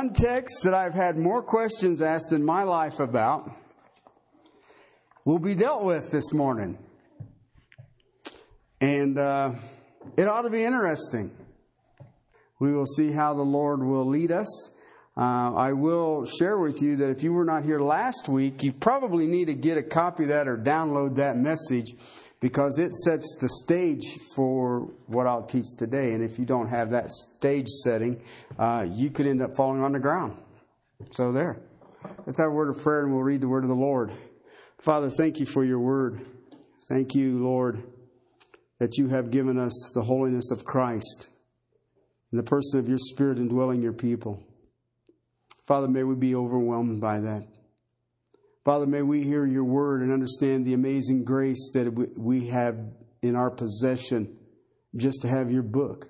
One text that I've had more questions asked in my life about will be dealt with this morning. And uh, it ought to be interesting. We will see how the Lord will lead us. Uh, I will share with you that if you were not here last week, you probably need to get a copy of that or download that message because it sets the stage for what I'll teach today. And if you don't have that stage setting, uh, you could end up falling on the ground. So, there. Let's have a word of prayer and we'll read the word of the Lord. Father, thank you for your word. Thank you, Lord, that you have given us the holiness of Christ and the person of your Spirit indwelling your people. Father, may we be overwhelmed by that. Father, may we hear your word and understand the amazing grace that we have in our possession just to have your book.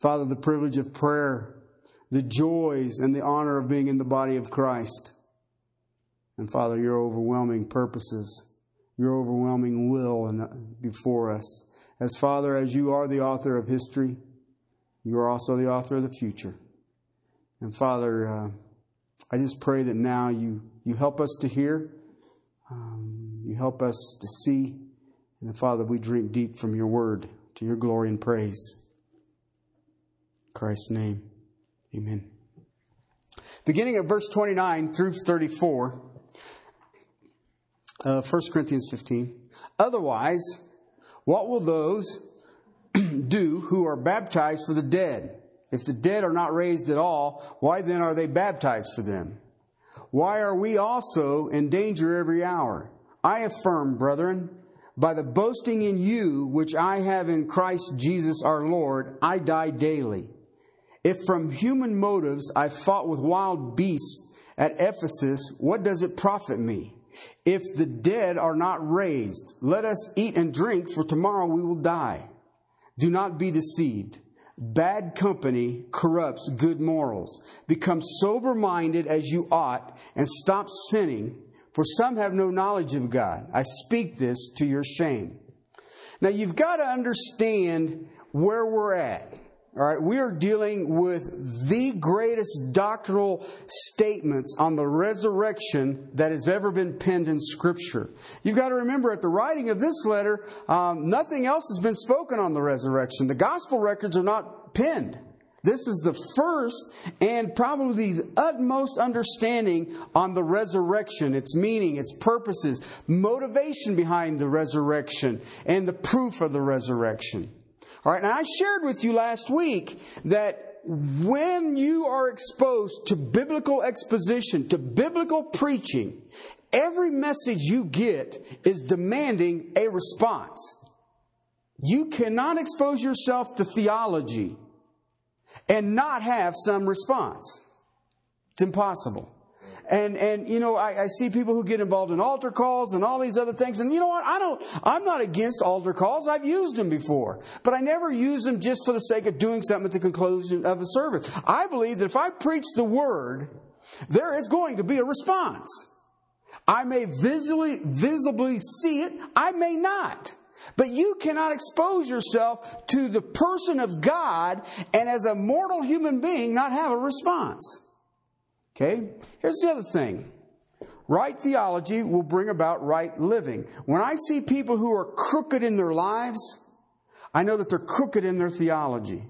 Father, the privilege of prayer, the joys and the honor of being in the body of Christ. And Father, your overwhelming purposes, your overwhelming will uh, before us. As Father, as you are the author of history, you are also the author of the future. And Father, uh, I just pray that now you, you help us to hear, um, you help us to see, and Father, we drink deep from your word to your glory and praise. In Christ's name, amen. Beginning at verse 29 through 34, uh, 1 Corinthians 15. Otherwise, what will those do who are baptized for the dead? If the dead are not raised at all, why then are they baptized for them? Why are we also in danger every hour? I affirm, brethren, by the boasting in you which I have in Christ Jesus our Lord, I die daily. If from human motives I fought with wild beasts at Ephesus, what does it profit me? If the dead are not raised, let us eat and drink, for tomorrow we will die. Do not be deceived. Bad company corrupts good morals. Become sober minded as you ought and stop sinning, for some have no knowledge of God. I speak this to your shame. Now you've got to understand where we're at. All right, we are dealing with the greatest doctrinal statements on the resurrection that has ever been penned in Scripture. You've got to remember, at the writing of this letter, um, nothing else has been spoken on the resurrection. The gospel records are not penned. This is the first and probably the utmost understanding on the resurrection, its meaning, its purposes, motivation behind the resurrection, and the proof of the resurrection. All right, now I shared with you last week that when you are exposed to biblical exposition, to biblical preaching, every message you get is demanding a response. You cannot expose yourself to theology and not have some response. It's impossible. And, and, you know, I, I see people who get involved in altar calls and all these other things. And you know what? I don't, I'm not against altar calls. I've used them before. But I never use them just for the sake of doing something at the conclusion of a service. I believe that if I preach the word, there is going to be a response. I may visibly, visibly see it. I may not. But you cannot expose yourself to the person of God and as a mortal human being not have a response. Okay? Here's the other thing. Right theology will bring about right living. When I see people who are crooked in their lives, I know that they're crooked in their theology.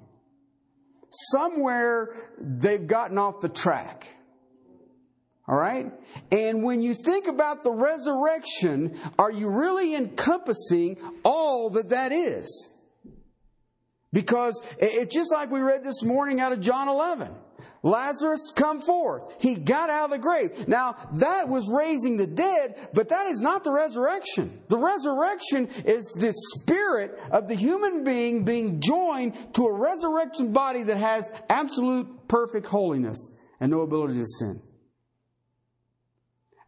Somewhere they've gotten off the track. All right? And when you think about the resurrection, are you really encompassing all that that is? Because it's just like we read this morning out of John 11. Lazarus, come forth. He got out of the grave. Now, that was raising the dead, but that is not the resurrection. The resurrection is the spirit of the human being being joined to a resurrection body that has absolute perfect holiness and no ability to sin.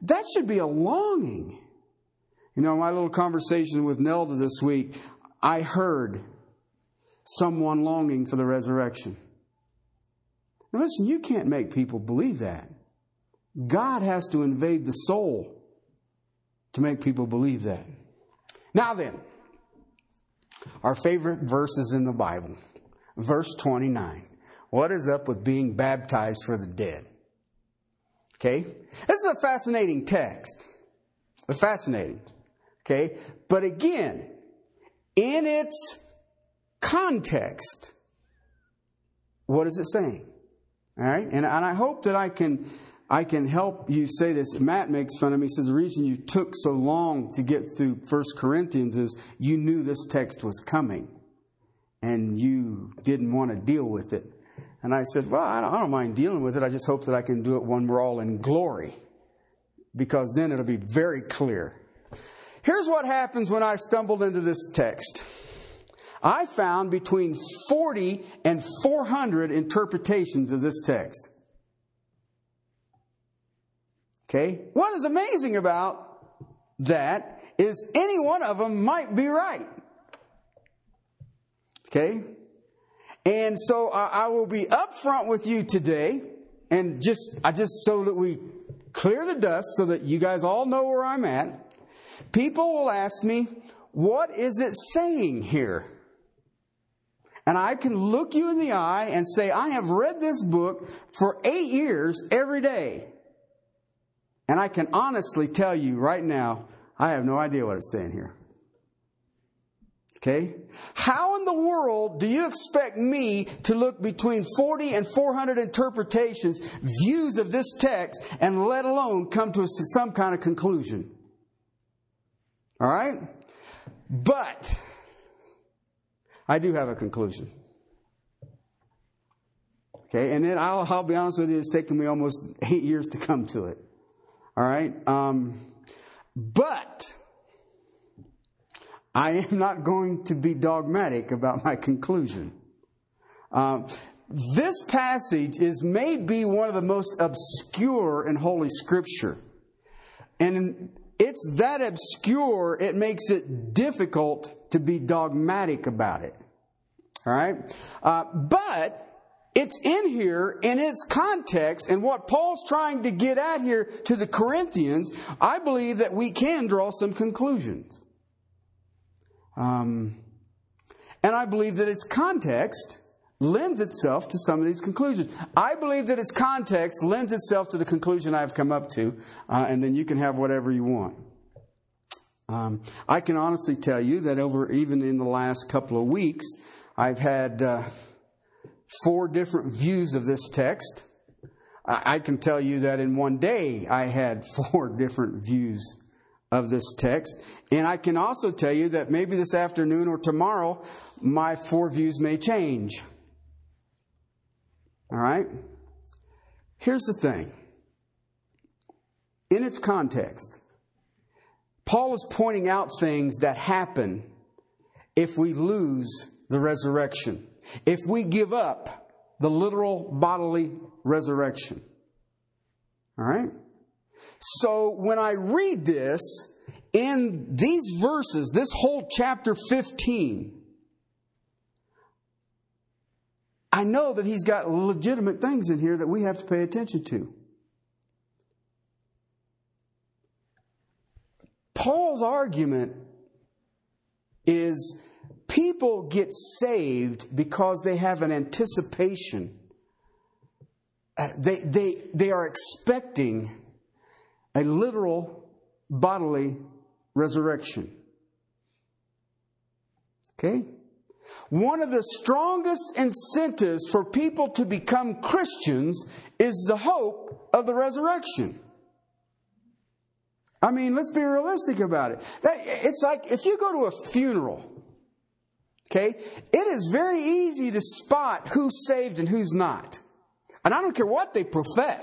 That should be a longing. You know, my little conversation with Nelda this week, I heard someone longing for the resurrection. Listen, you can't make people believe that. God has to invade the soul to make people believe that. Now, then, our favorite verses in the Bible, verse 29. What is up with being baptized for the dead? Okay? This is a fascinating text. Fascinating. Okay? But again, in its context, what is it saying? All right? And, and I hope that I can I can help you say this. Matt makes fun of me. He says the reason you took so long to get through First Corinthians is you knew this text was coming and you didn't want to deal with it. And I said, Well, I don't, I don't mind dealing with it. I just hope that I can do it when we're all in glory because then it'll be very clear. Here's what happens when I stumbled into this text. I found between 40 and 400 interpretations of this text. Okay? What is amazing about that is any one of them might be right. Okay? And so I, will be upfront with you today and just, I just so that we clear the dust so that you guys all know where I'm at. People will ask me, what is it saying here? And I can look you in the eye and say, I have read this book for eight years every day. And I can honestly tell you right now, I have no idea what it's saying here. Okay? How in the world do you expect me to look between 40 and 400 interpretations, views of this text, and let alone come to some kind of conclusion? All right? But, I do have a conclusion. Okay, and then I'll, I'll be honest with you, it's taken me almost eight years to come to it. All right? Um, but I am not going to be dogmatic about my conclusion. Um, this passage is maybe one of the most obscure in Holy Scripture. And it's that obscure, it makes it difficult to be dogmatic about it. All right? Uh, but it's in here in its context and what Paul's trying to get at here to the Corinthians. I believe that we can draw some conclusions. Um, and I believe that its context lends itself to some of these conclusions. I believe that its context lends itself to the conclusion I've come up to, uh, and then you can have whatever you want. Um, I can honestly tell you that over even in the last couple of weeks, I've had. Uh, four different views of this text. I can tell you that in one day I had four different views of this text. And I can also tell you that maybe this afternoon or tomorrow, my four views may change. All right? Here's the thing in its context, Paul is pointing out things that happen if we lose the resurrection if we give up the literal bodily resurrection. All right? So when I read this, in these verses, this whole chapter 15, I know that he's got legitimate things in here that we have to pay attention to. Paul's argument is people get saved because they have an anticipation. Uh, they, they, they are expecting a literal bodily resurrection. Okay? One of the strongest incentives for people to become Christians is the hope of the resurrection. I mean, let's be realistic about it. That, it's like if you go to a funeral Okay? It is very easy to spot who's saved and who's not. And I don't care what they profess.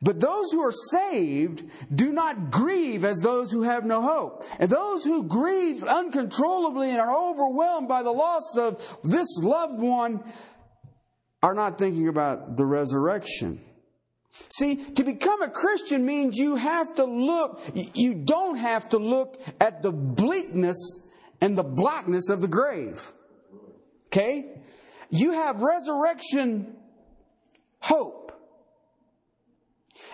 But those who are saved do not grieve as those who have no hope. And those who grieve uncontrollably and are overwhelmed by the loss of this loved one are not thinking about the resurrection. See, to become a Christian means you have to look, you don't have to look at the bleakness and the blackness of the grave. Okay? You have resurrection hope.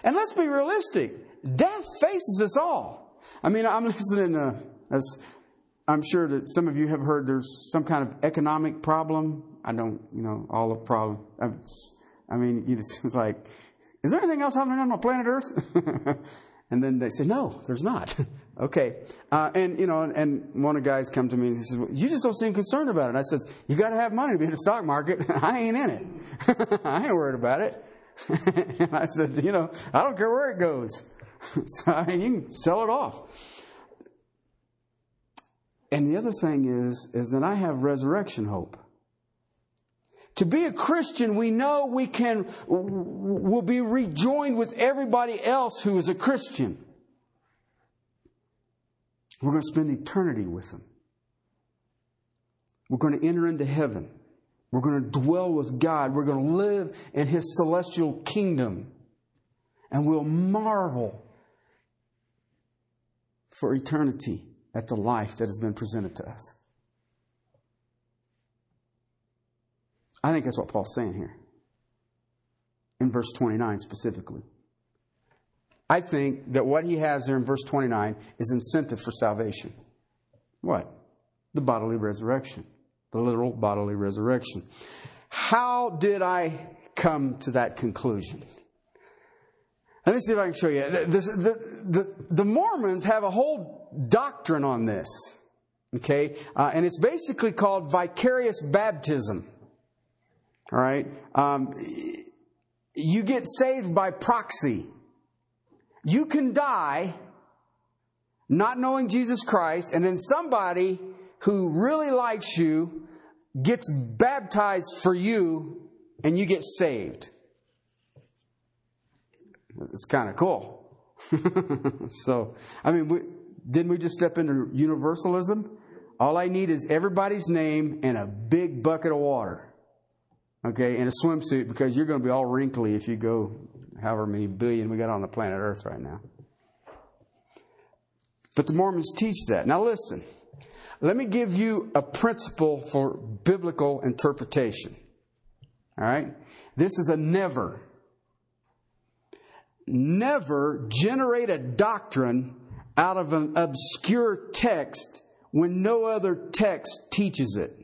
And let's be realistic. Death faces us all. I mean, I'm listening to, as I'm sure that some of you have heard there's some kind of economic problem I don't, you know, all the problem. I mean, it's like, is there anything else happening on planet Earth? and then they say, no, there's not. okay. Uh, and, you know, and, and, one of the guys come to me and he says, well, you just don't seem concerned about it. And I said, you got to have money to be in the stock market. I ain't in it. I ain't worried about it. and I said, you know, I don't care where it goes. so I mean, you can sell it off. And the other thing is, is that I have resurrection hope. To be a Christian, we know we can, will be rejoined with everybody else who is a Christian. We're going to spend eternity with them. We're going to enter into heaven. We're going to dwell with God. We're going to live in His celestial kingdom. And we'll marvel for eternity at the life that has been presented to us. I think that's what Paul's saying here. In verse 29 specifically. I think that what he has there in verse 29 is incentive for salvation. What? The bodily resurrection the literal bodily resurrection. How did I come to that conclusion? Let me see if I can show you. The, the, the Mormons have a whole doctrine on this, okay? Uh, and it's basically called vicarious baptism. All right? Um, you get saved by proxy. You can die not knowing Jesus Christ, and then somebody who really likes you gets baptized for you and you get saved. It's kind of cool. so, I mean, we, didn't we just step into universalism? All I need is everybody's name and a big bucket of water. Okay, and a swimsuit because you're going to be all wrinkly if you go however many billion we got on the planet Earth right now. But the Mormons teach that. Now, listen. Let me give you a principle for biblical interpretation. All right? This is a never. Never generate a doctrine out of an obscure text when no other text teaches it.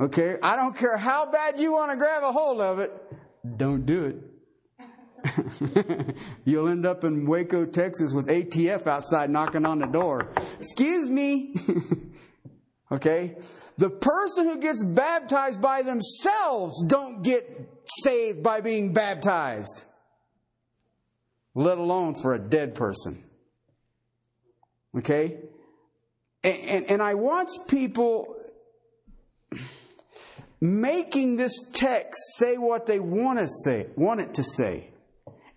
Okay? I don't care how bad you want to grab a hold of it, don't do it. You'll end up in Waco, Texas with ATF outside knocking on the door. Excuse me. okay? The person who gets baptized by themselves don't get saved by being baptized, let alone for a dead person. Okay? And, and, and I watch people making this text say what they want to say, want it to say.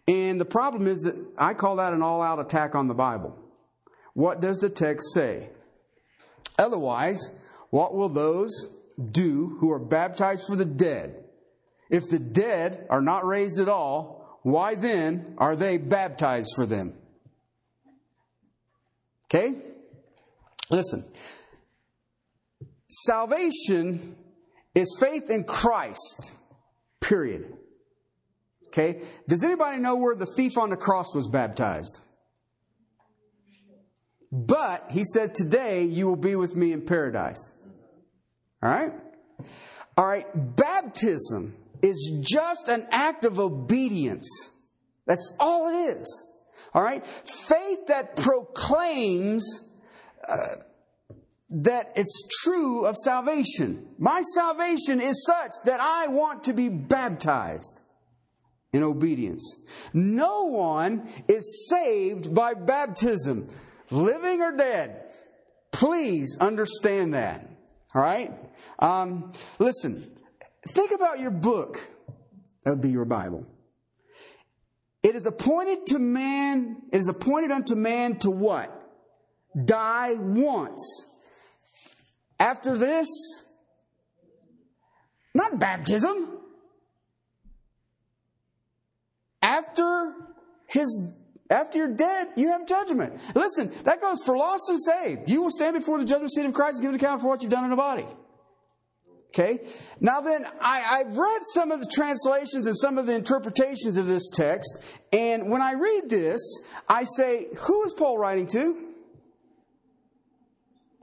And the problem is that I call that an all out attack on the Bible. What does the text say? Otherwise, what will those do who are baptized for the dead? If the dead are not raised at all, why then are they baptized for them? Okay? Listen. Salvation is faith in Christ, period. Okay? Does anybody know where the thief on the cross was baptized? But he said, Today you will be with me in paradise. All right? All right. Baptism is just an act of obedience. That's all it is. All right? Faith that proclaims uh, that it's true of salvation. My salvation is such that I want to be baptized in obedience. No one is saved by baptism, living or dead. Please understand that. All right? Um, listen, think about your book. That would be your Bible. It is appointed to man, it is appointed unto man to what? Die once. After this, not baptism. after his after you're dead, you have judgment. Listen, that goes for lost and saved. You will stand before the judgment seat of Christ and give an account for what you've done in the body. Okay? Now then, I, have read some of the translations and some of the interpretations of this text, and when I read this, I say, who is Paul writing to?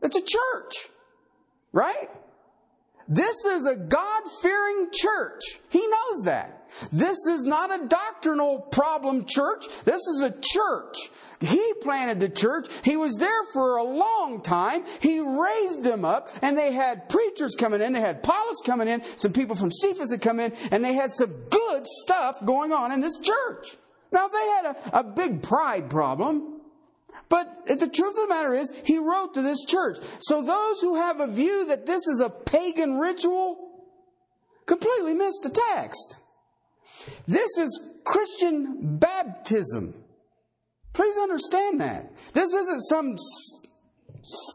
It's a church. Right? This is a God fearing church. He knows that. This is not a doctrinal problem church. This is a church. He planted the church. He was there for a long time. He raised them up, and they had preachers coming in. They had Apollos coming in. Some people from Cephas had come in, and they had some good stuff going on in this church. Now, they had a, a big pride problem. But the truth of the matter is, he wrote to this church. So those who have a view that this is a pagan ritual completely missed the text. This is Christian baptism. Please understand that. This isn't some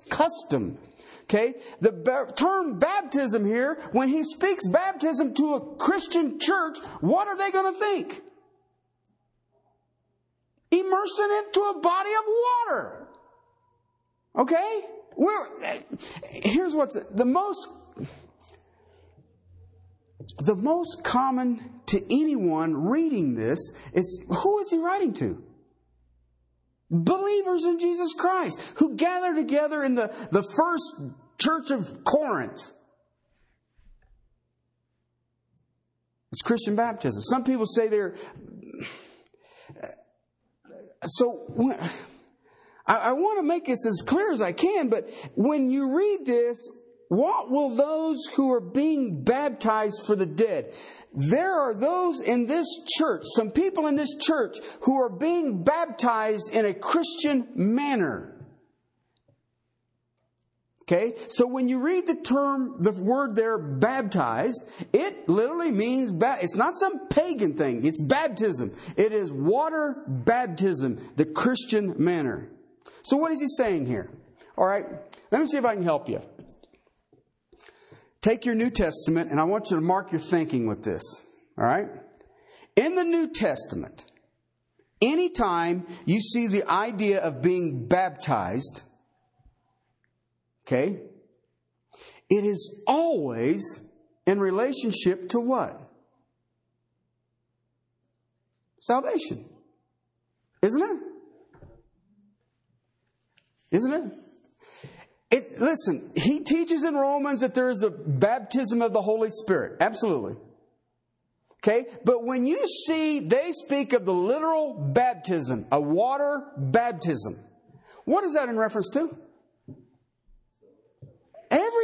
custom. Okay? The term baptism here, when he speaks baptism to a Christian church, what are they going to think? Immersing into a body of water. Okay? We're, here's what's the most the most common to anyone reading this is who is he writing to? Believers in Jesus Christ who gather together in the, the first church of Corinth. It's Christian baptism. Some people say they're so I, I want to make this as clear as I can, but when you read this, what will those who are being baptized for the dead? There are those in this church, some people in this church, who are being baptized in a Christian manner. Okay? So when you read the term, the word there, baptized, it literally means, it's not some pagan thing. It's baptism. It is water baptism, the Christian manner. So what is he saying here? All right. Let me see if I can help you. Take your New Testament and I want you to mark your thinking with this. All right. In the New Testament, anytime you see the idea of being baptized, Okay? It is always in relationship to what? Salvation. Isn't it? Isn't it? It, listen, he teaches in Romans that there is a baptism of the Holy Spirit. Absolutely. Okay? But when you see they speak of the literal baptism, a water baptism, what is that in reference to?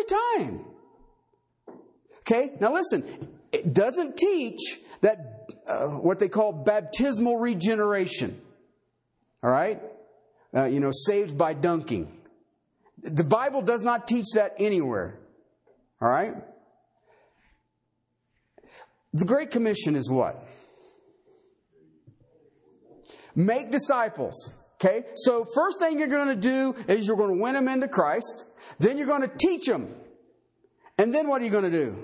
Time. Okay, now listen, it doesn't teach that uh, what they call baptismal regeneration. All right? Uh, you know, saved by dunking. The Bible does not teach that anywhere. All right? The Great Commission is what? Make disciples. Okay? So, first thing you're going to do is you're going to win them into Christ. Then you're going to teach them. And then what are you going to do?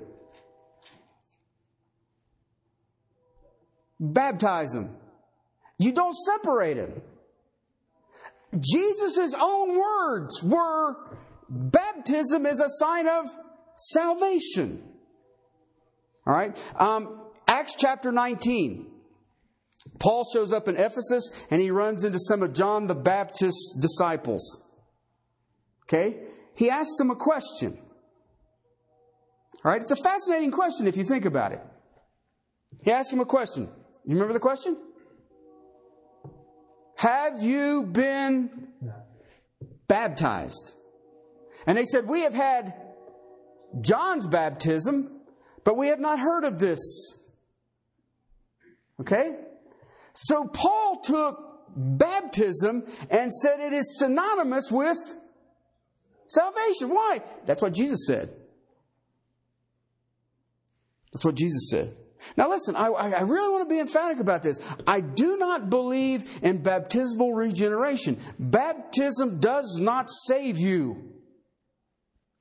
Baptize them. You don't separate them. Jesus' own words were baptism is a sign of salvation. All right? Um, Acts chapter 19. Paul shows up in Ephesus and he runs into some of John the Baptist's disciples. Okay? He asks them a question. All right? It's a fascinating question if you think about it. He asks him a question. You remember the question? Have you been baptized? And they said, We have had John's baptism, but we have not heard of this. Okay? So Paul took baptism and said it is synonymous with salvation. Why? That's what Jesus said. That's what Jesus said. Now, listen, I, I, really want to be emphatic about this. I do not believe in baptismal regeneration. Baptism does not save you.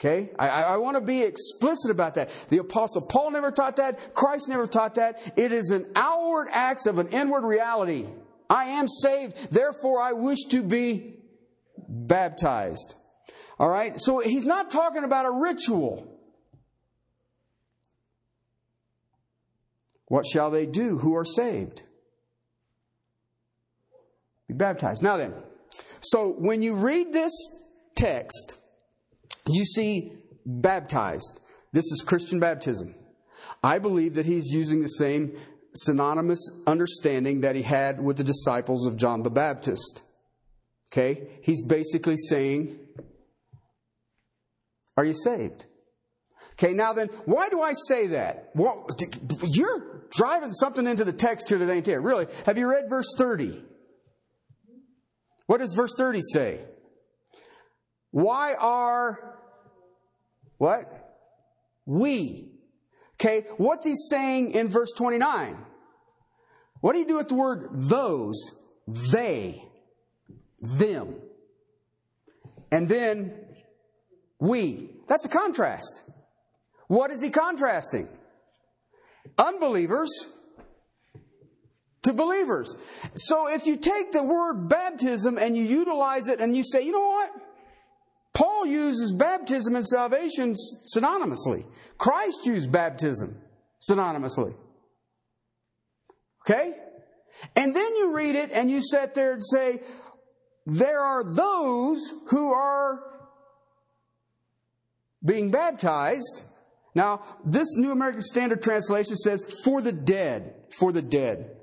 Okay? I, I, want to be explicit about that. The Apostle Paul never taught that. Christ never taught that. It is an outward act of an inward reality. I am saved, therefore I wish to be baptized. All right? So he's not talking about a ritual. What shall they do who are saved? Be baptized. Now then, so when you read this text, you see baptized. This is Christian baptism. I believe that he's using the same synonymous understanding that he had with the disciples of John the Baptist. Okay? He's basically saying, Are you saved? Okay, now then, why do I say that? Well, you're driving something into the text here that ain't there. Really. Have you read verse 30? What does verse 30 say? Why are what? We. Okay, what's he saying in verse 29? What do you do with the word those? They. Them. And then we. That's a contrast. What is he contrasting? Unbelievers to believers. So if you take the word baptism and you utilize it and you say, you know what? Paul uses baptism and salvation synonymously. Christ used baptism synonymously. Okay? And then you read it and you sit there and say, there are those who are being baptized now, this New American Standard Translation says, for the dead, for the dead.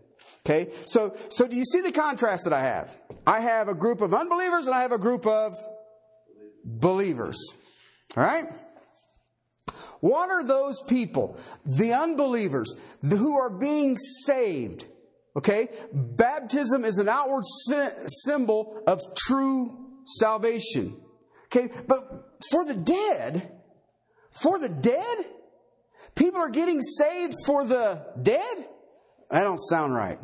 Okay? So, so do you see the contrast that I have? I have a group of unbelievers and I have a group of believers. All right? What are those people? The unbelievers who are being saved. Okay? Baptism is an outward symbol of true salvation. Okay? But for the dead, for the dead? People are getting saved for the dead? That don't sound right.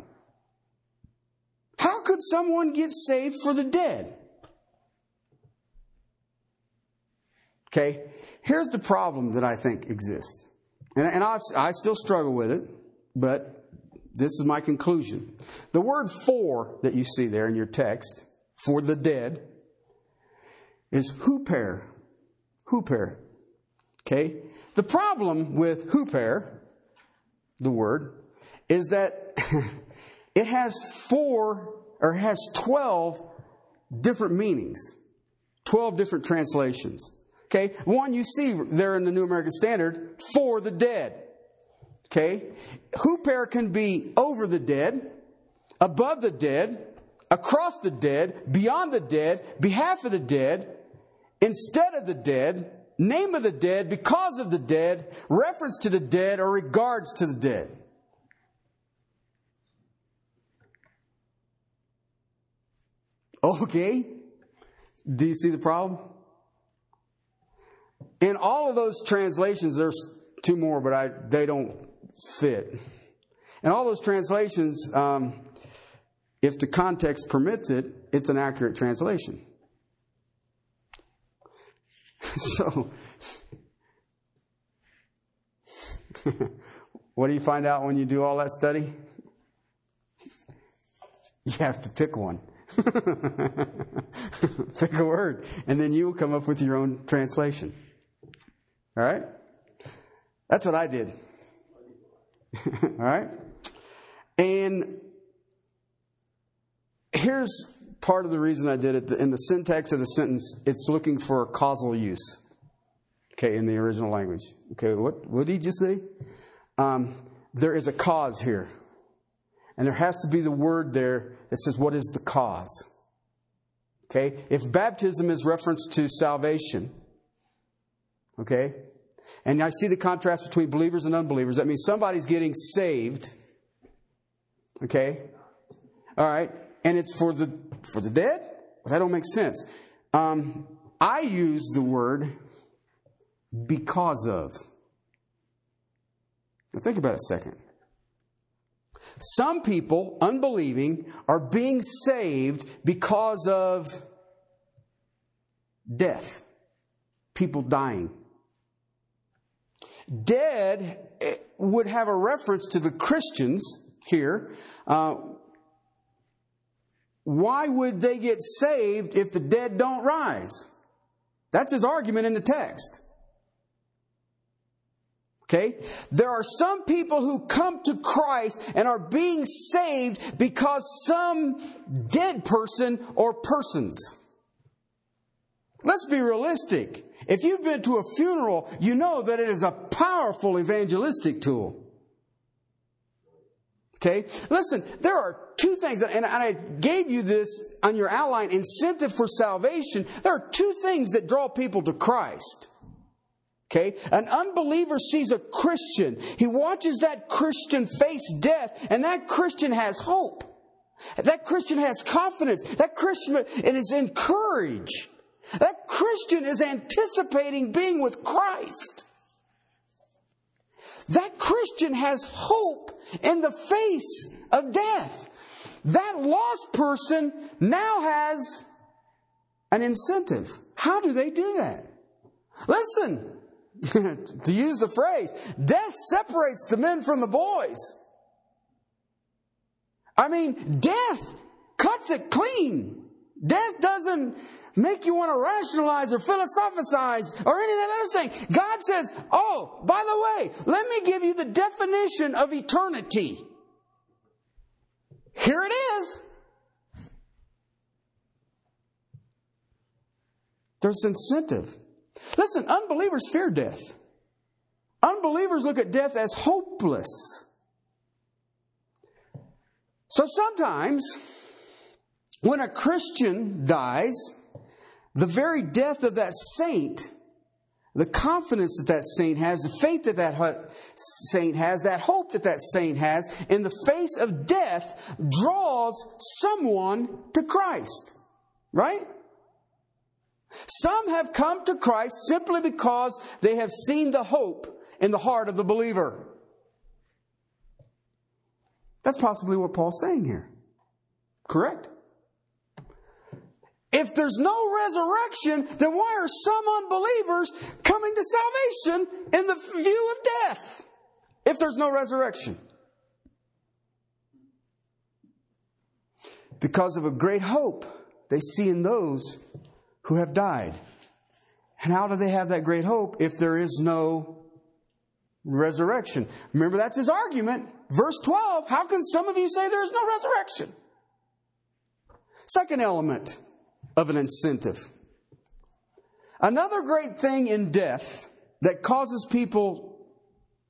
How could someone get saved for the dead? Okay, here's the problem that I think exists. And, and I, I still struggle with it, but this is my conclusion. The word for that you see there in your text, for the dead, is huper. Huper. Okay? The problem with huper, the word, is that it has four or has 12 different meanings, 12 different translations. Okay? One you see there in the New American Standard, for the dead. Okay? Huper can be over the dead, above the dead, across the dead, beyond the dead, behalf of the dead, instead of the dead, name of the dead, because of the dead, reference to the dead, or regards to the dead. Okay. Do you see the problem? In all of those translations, there's two more, but I, they don't fit. In all those translations, um, if the context permits it, it's an accurate translation. so, what do you find out when you do all that study? You have to pick one. pick a word, and then you will come up with your own translation. All right? That's what I did. all right? And here's part of the reason I did it. In the syntax of the sentence, it's looking for causal use. Okay, in the original language. Okay, what, what did he just say? Um, there is a cause here. And there has to be the word there that says, what is the cause? Okay, if baptism is reference to salvation, okay, and I see the contrast between believers and unbelievers, that means somebody's getting saved, okay, all right, and it's for the for the dead? Well, that don't make sense. Um, I use the word because of. Now think about it a second. Some people, unbelieving, are being saved because of death, people dying. Dead eh, would have a reference to the Christians here. Uh, why would they get saved if the dead don't rise? That's his argument in the text. Okay? There are some people who come to Christ and are being saved because some dead person or persons Let's be realistic. If you've been to a funeral, you know that it is a powerful evangelistic tool. Okay? Listen, there are two things, and I gave you this on your outline incentive for salvation. There are two things that draw people to Christ. Okay? An unbeliever sees a Christian. He watches that Christian face death, and that Christian has hope. That Christian has confidence. That Christian is encouraged. That Christian is anticipating being with Christ. That Christian has hope in the face of death. That lost person now has an incentive. How do they do that? Listen, to use the phrase, death separates the men from the boys. I mean, death cuts it clean. Death doesn't make you want to rationalize or philosophize or any of that other thing. God says, Oh, by the way, let me give you the definition of eternity. Here it is. There's incentive. Listen, unbelievers fear death. Unbelievers look at death as hopeless. So sometimes, when a Christian dies, the very death of that saint, the confidence that that saint has, the faith that that saint has, that hope that that saint has, in the face of death, draws someone to Christ. Right? Some have come to Christ simply because they have seen the hope in the heart of the believer. That's possibly what Paul's saying here. Correct? If there's no resurrection, then why are some unbelievers coming to salvation in the view of death? If there's no resurrection. Because of a great hope they see in those who have died. And how do they have that great hope if there is no resurrection? Remember, that's his argument. Verse 12 How can some of you say there is no resurrection? Second element of an incentive. Another great thing in death that causes people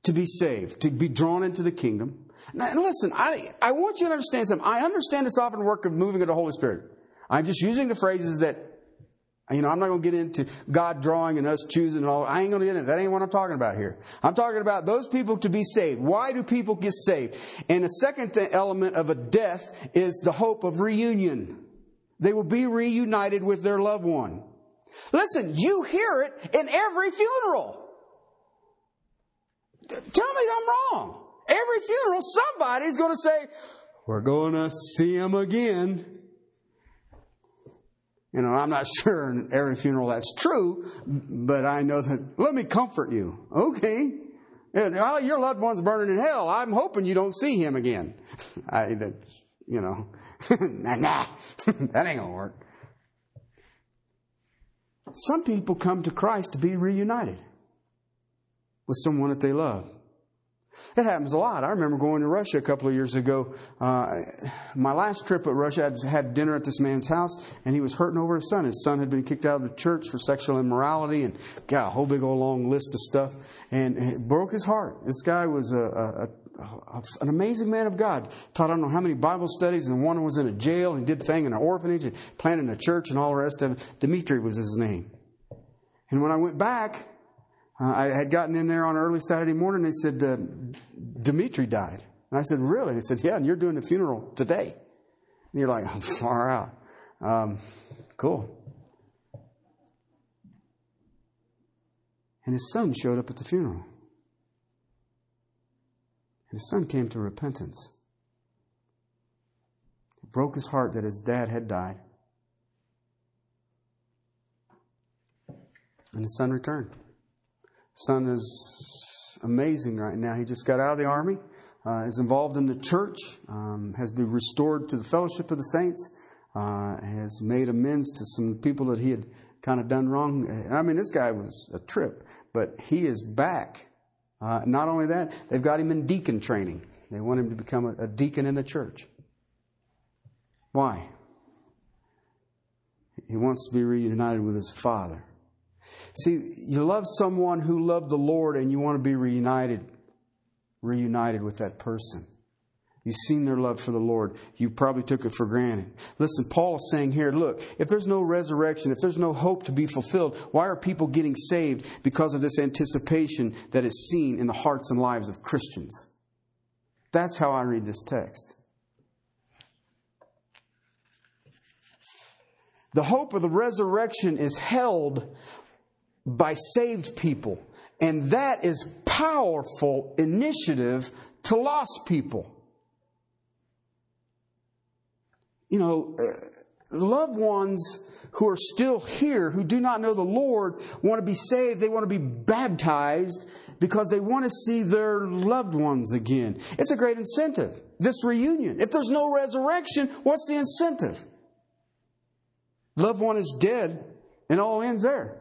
to be saved, to be drawn into the kingdom. Now, listen, I, I want you to understand something. I understand the sovereign work of moving of the Holy Spirit. I'm just using the phrases that, you know, I'm not going to get into God drawing and us choosing and all. I ain't going to get into that. ain't what I'm talking about here. I'm talking about those people to be saved. Why do people get saved? And the second element of a death is the hope of reunion. They will be reunited with their loved one. Listen, you hear it in every funeral. Tell me I'm wrong. Every funeral, somebody's going to say, We're going to see him again. You know, I'm not sure in every funeral that's true, but I know that, let me comfort you. Okay. Well, your loved one's burning in hell. I'm hoping you don't see him again. I, that, you know, nah, nah, that ain't gonna work. Some people come to Christ to be reunited with someone that they love. It happens a lot. I remember going to Russia a couple of years ago. Uh, my last trip at Russia, I had dinner at this man's house, and he was hurting over his son. His son had been kicked out of the church for sexual immorality, and got a whole big old long list of stuff, and it broke his heart. This guy was a, a, an amazing man of God. Taught I don't know how many Bible studies, and one was in a jail and did thing in an orphanage and planted a church and all the rest of it. Dimitri was his name. And when I went back, uh, I had gotten in there on early Saturday morning. They said uh, Dimitri died, and I said, "Really?" They said, "Yeah." And you're doing the funeral today. And you're like, "I'm far out." Um, cool. And his son showed up at the funeral. And his son came to repentance. It broke his heart that his dad had died. And his son returned. Son is amazing right now. He just got out of the army, uh, is involved in the church, um, has been restored to the fellowship of the saints, uh, has made amends to some people that he had kind of done wrong. I mean, this guy was a trip, but he is back uh, not only that, they've got him in deacon training. They want him to become a, a deacon in the church. Why? He wants to be reunited with his Father. See, you love someone who loved the Lord and you want to be reunited, reunited with that person. You've seen their love for the Lord. You probably took it for granted. Listen, Paul is saying here, look, if there's no resurrection, if there's no hope to be fulfilled, why are people getting saved because of this anticipation that is seen in the hearts and lives of Christians? That's how I read this text. The hope of the resurrection is held by saved people, and that is powerful initiative to lost people. You know, uh, loved ones who are still here, who do not know the Lord, want to be saved. They want to be baptized because they want to see their loved ones again. It's a great incentive, this reunion. If there's no resurrection, what's the incentive? Loved one is dead, and all ends there.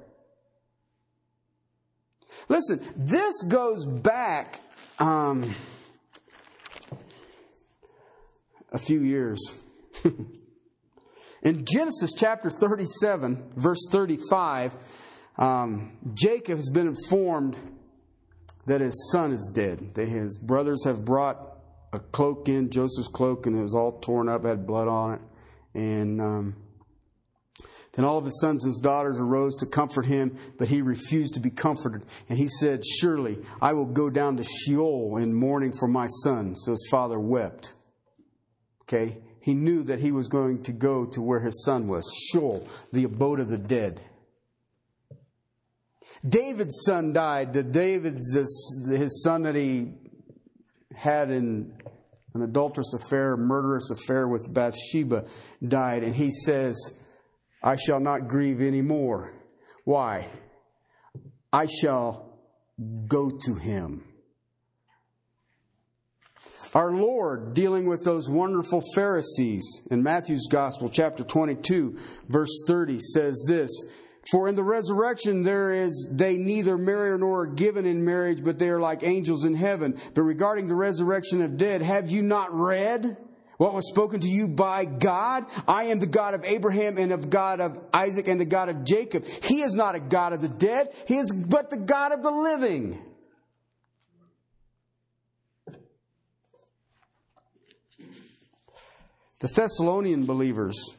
Listen, this goes back um, a few years. In Genesis chapter 37, verse 35, um, Jacob has been informed that his son is dead. That his brothers have brought a cloak in, Joseph's cloak, and it was all torn up, had blood on it. And um, then all of his sons and his daughters arose to comfort him, but he refused to be comforted. And he said, Surely I will go down to Sheol in mourning for my son. So his father wept. Okay? He knew that he was going to go to where his son was, Sheol, the abode of the dead. David's son died. The David's his son that he had in an adulterous affair, murderous affair with Bathsheba, died, and he says, I shall not grieve anymore. Why? I shall go to him. Our Lord, dealing with those wonderful Pharisees in Matthew's Gospel, chapter 22, verse 30, says this For in the resurrection there is, they neither marry nor are given in marriage, but they are like angels in heaven. But regarding the resurrection of dead, have you not read? What was spoken to you by God? I am the God of Abraham and of God of Isaac and the God of Jacob. He is not a God of the dead. He is but the God of the living. The Thessalonian believers.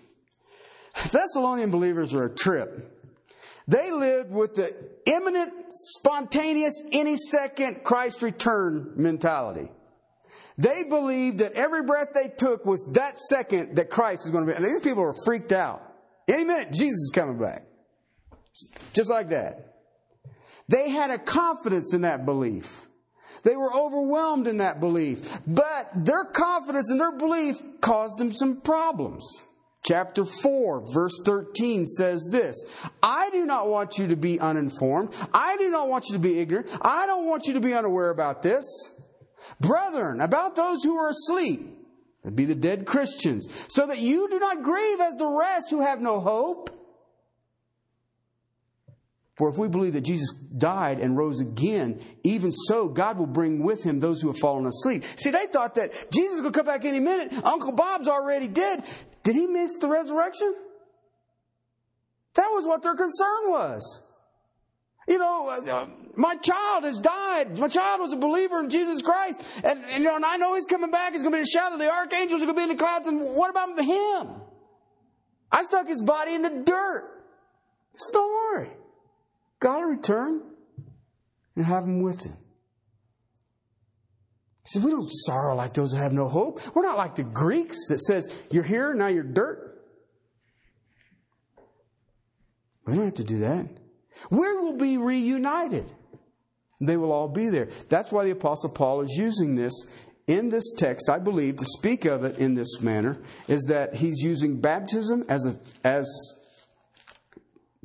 Thessalonian believers are a trip. They lived with the imminent, spontaneous, any second Christ return mentality. They believed that every breath they took was that second that Christ was going to be. these people were freaked out. Any minute, Jesus is coming back. Just like that. They had a confidence in that belief. They were overwhelmed in that belief. But their confidence and their belief caused them some problems. Chapter 4, verse 13 says this I do not want you to be uninformed. I do not want you to be ignorant. I don't want you to be unaware about this. Brethren, about those who are asleep, that be the dead Christians, so that you do not grieve as the rest who have no hope. For if we believe that Jesus died and rose again, even so, God will bring with him those who have fallen asleep. See, they thought that Jesus will come back any minute. Uncle Bob's already dead. Did he miss the resurrection? That was what their concern was. You know, uh, my child has died. My child was a believer in Jesus Christ. And, and, you know, and I know he's coming back. He's going to be in the shadow. The archangels are going to be in the clouds. And what about him? I stuck his body in the dirt. So don't worry. God will return and have him with him. He said, We don't sorrow like those who have no hope. We're not like the Greeks that says, You're here, now you're dirt. We don't have to do that. We will be reunited. They will all be there. That's why the Apostle Paul is using this in this text, I believe, to speak of it in this manner, is that he's using baptism as, a, as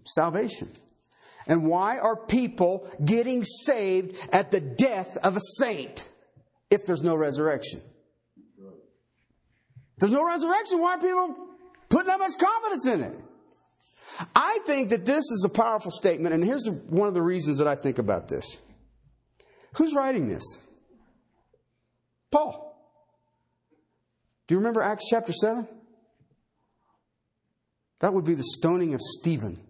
salvation. And why are people getting saved at the death of a saint if there's no resurrection? There's no resurrection. Why are people putting that much confidence in it? I think that this is a powerful statement, and here's one of the reasons that I think about this. Who's writing this? Paul. Do you remember Acts chapter 7? That would be the stoning of Stephen.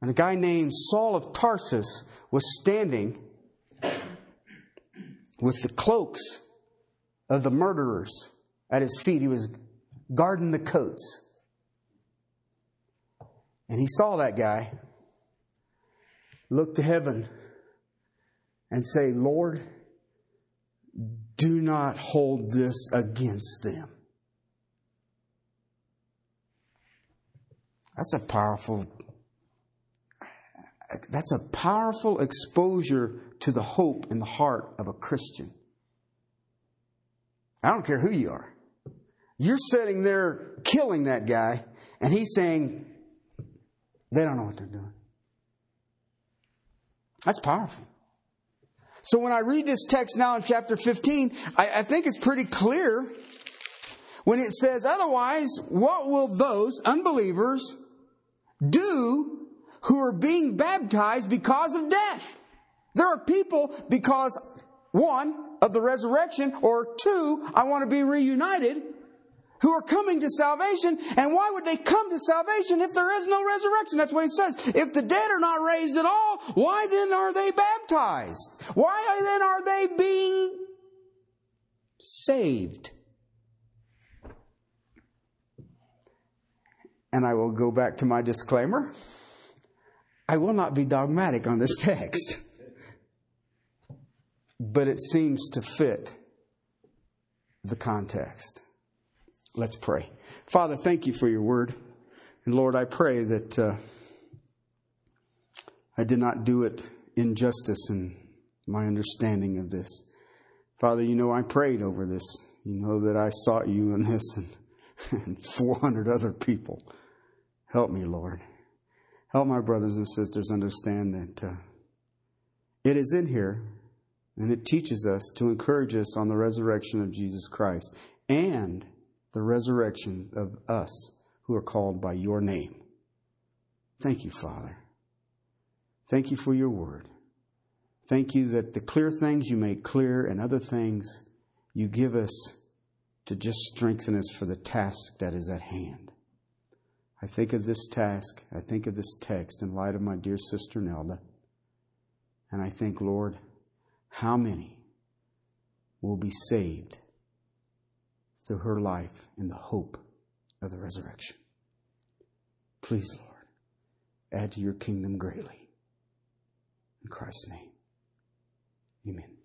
And a guy named Saul of Tarsus was standing with the cloaks of the murderers at his feet. He was guarding the coats. And he saw that guy look to heaven and say, Lord, do not hold this against them. That's a powerful that's a powerful exposure to the hope in the heart of a Christian. I don't care who you are. You're sitting there killing that guy, and he's saying, they don't know what they're doing. That's powerful. So when I read this text now in chapter 15, I, I think it's pretty clear when it says, otherwise, what will those unbelievers do who are being baptized because of death? There are people because, one, of the resurrection, or two, I want to be reunited, who are coming to salvation. And why would they come to salvation if there is no resurrection? That's what he says. If the dead are not raised at all, why then are they baptized? Why then are they being saved? And I will go back to my disclaimer. I will not be dogmatic on this text, but it seems to fit the context. Let's pray. Father, thank you for your word. And Lord, I pray that uh, I did not do it injustice in my understanding of this. Father, you know I prayed over this. You know that I sought you in this and, and 400 other people. Help me, Lord. Help my brothers and sisters understand that uh, it is in here and it teaches us to encourage us on the resurrection of Jesus Christ and the resurrection of us who are called by your name. Thank you, Father. Thank you for your word. Thank you that the clear things you make clear and other things you give us to just strengthen us for the task that is at hand. I think of this task, I think of this text in light of my dear sister Nelda, and I think, Lord, how many will be saved through her life in the hope of the resurrection. Please, Lord, add to your kingdom greatly. In Christ's name, amen.